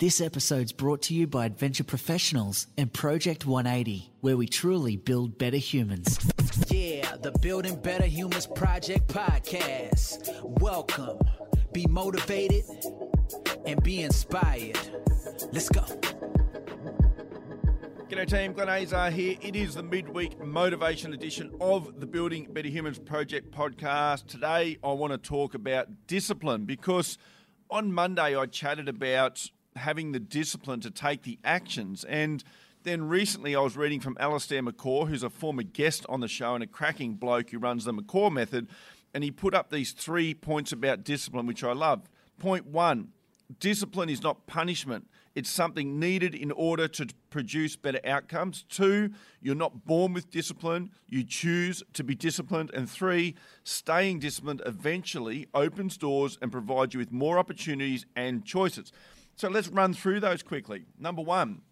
This episode's brought to you by Adventure Professionals and Project 180, where we truly build better humans. Yeah, the Building Better Humans Project podcast. Welcome. Be motivated and be inspired. Let's go. G'day team, Glenn Azar here. It is the midweek motivation edition of the Building Better Humans Project podcast. Today I want to talk about discipline because on Monday I chatted about having the discipline to take the actions and then recently I was reading from Alastair McCaw, who's a former guest on the show and a cracking bloke who runs the McCaw method, and he put up these three points about discipline, which I love. Point one discipline is not punishment. It's something needed in order to produce better outcomes. Two, you're not born with discipline, you choose to be disciplined. And three, staying disciplined eventually opens doors and provides you with more opportunities and choices. So let's run through those quickly. Number one,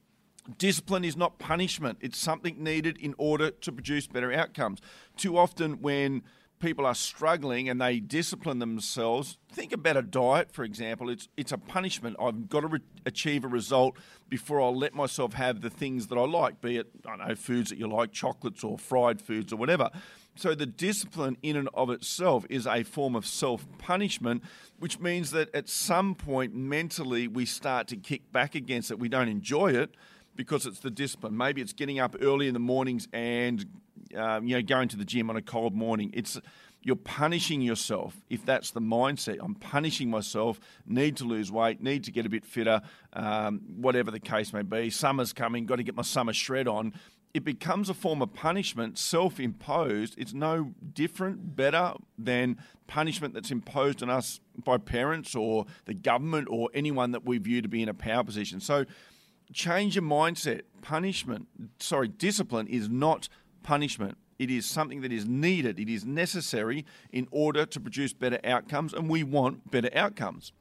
Discipline is not punishment. It's something needed in order to produce better outcomes. Too often, when people are struggling and they discipline themselves, think about a diet, for example. It's it's a punishment. I've got to re- achieve a result before I'll let myself have the things that I like, be it I know foods that you like, chocolates or fried foods or whatever. So the discipline in and of itself is a form of self punishment, which means that at some point mentally we start to kick back against it. We don't enjoy it because it's the discipline. Maybe it's getting up early in the mornings and um, you know going to the gym on a cold morning. It's you're punishing yourself if that's the mindset. I'm punishing myself. Need to lose weight. Need to get a bit fitter. Um, whatever the case may be. Summer's coming. Got to get my summer shred on. It becomes a form of punishment, self imposed. It's no different, better than punishment that's imposed on us by parents or the government or anyone that we view to be in a power position. So, change your mindset. Punishment, sorry, discipline is not punishment. It is something that is needed, it is necessary in order to produce better outcomes, and we want better outcomes.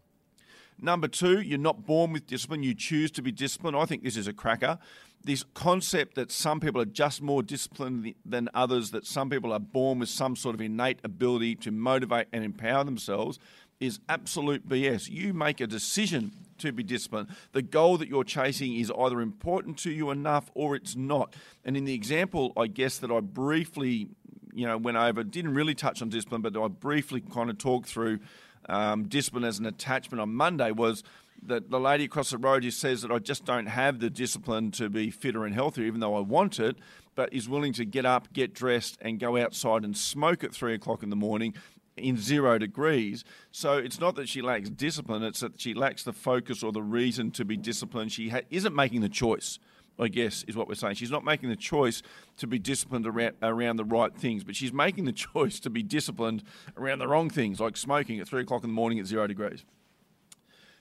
Number two, you're not born with discipline, you choose to be disciplined. I think this is a cracker. This concept that some people are just more disciplined than others, that some people are born with some sort of innate ability to motivate and empower themselves, is absolute BS. You make a decision to be disciplined. The goal that you're chasing is either important to you enough or it's not. And in the example, I guess that I briefly, you know, went over, didn't really touch on discipline, but I briefly kind of talked through um, discipline as an attachment on Monday was that the lady across the road who says that I just don't have the discipline to be fitter and healthier, even though I want it, but is willing to get up, get dressed, and go outside and smoke at three o'clock in the morning in zero degrees. So it's not that she lacks discipline, it's that she lacks the focus or the reason to be disciplined. She ha- isn't making the choice. I guess is what we're saying. She's not making the choice to be disciplined around, around the right things, but she's making the choice to be disciplined around the wrong things, like smoking at three o'clock in the morning at zero degrees.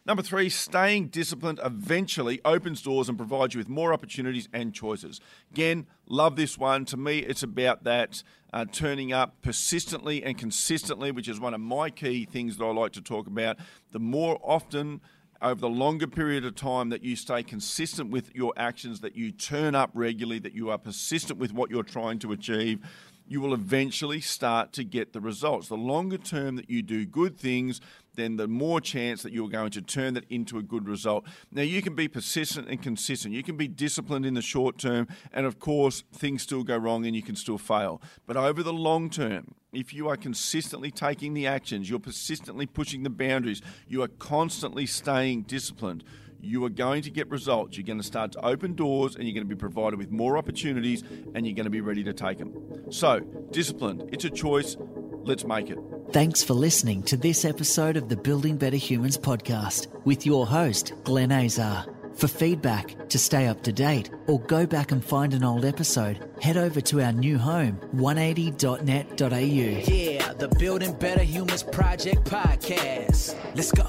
Number three, staying disciplined eventually opens doors and provides you with more opportunities and choices. Again, love this one. To me, it's about that uh, turning up persistently and consistently, which is one of my key things that I like to talk about. The more often over the longer period of time that you stay consistent with your actions, that you turn up regularly, that you are persistent with what you're trying to achieve, you will eventually start to get the results. The longer term that you do good things, then the more chance that you're going to turn that into a good result. Now, you can be persistent and consistent. You can be disciplined in the short term, and of course, things still go wrong and you can still fail. But over the long term, if you are consistently taking the actions, you're persistently pushing the boundaries, you are constantly staying disciplined you are going to get results. You're going to start to open doors and you're going to be provided with more opportunities and you're going to be ready to take them. So, disciplined, it's a choice. Let's make it. Thanks for listening to this episode of the Building Better Humans podcast with your host, Glenn Azar. For feedback, to stay up to date, or go back and find an old episode, head over to our new home, 180.net.au. Yeah, the Building Better Humans Project podcast. Let's go.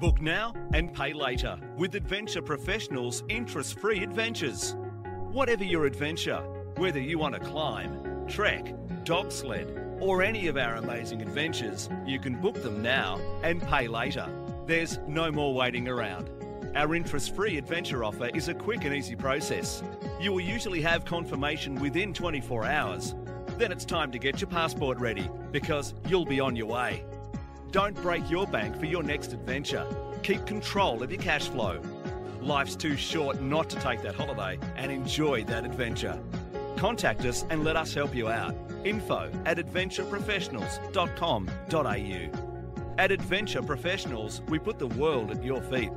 Book now and pay later with Adventure Professionals Interest Free Adventures. Whatever your adventure, whether you want to climb, trek, dog sled, or any of our amazing adventures, you can book them now and pay later. There's no more waiting around. Our interest free adventure offer is a quick and easy process. You will usually have confirmation within 24 hours. Then it's time to get your passport ready because you'll be on your way. Don't break your bank for your next adventure. Keep control of your cash flow. Life's too short not to take that holiday and enjoy that adventure. Contact us and let us help you out. Info at adventureprofessionals.com.au. At Adventure Professionals, we put the world at your feet.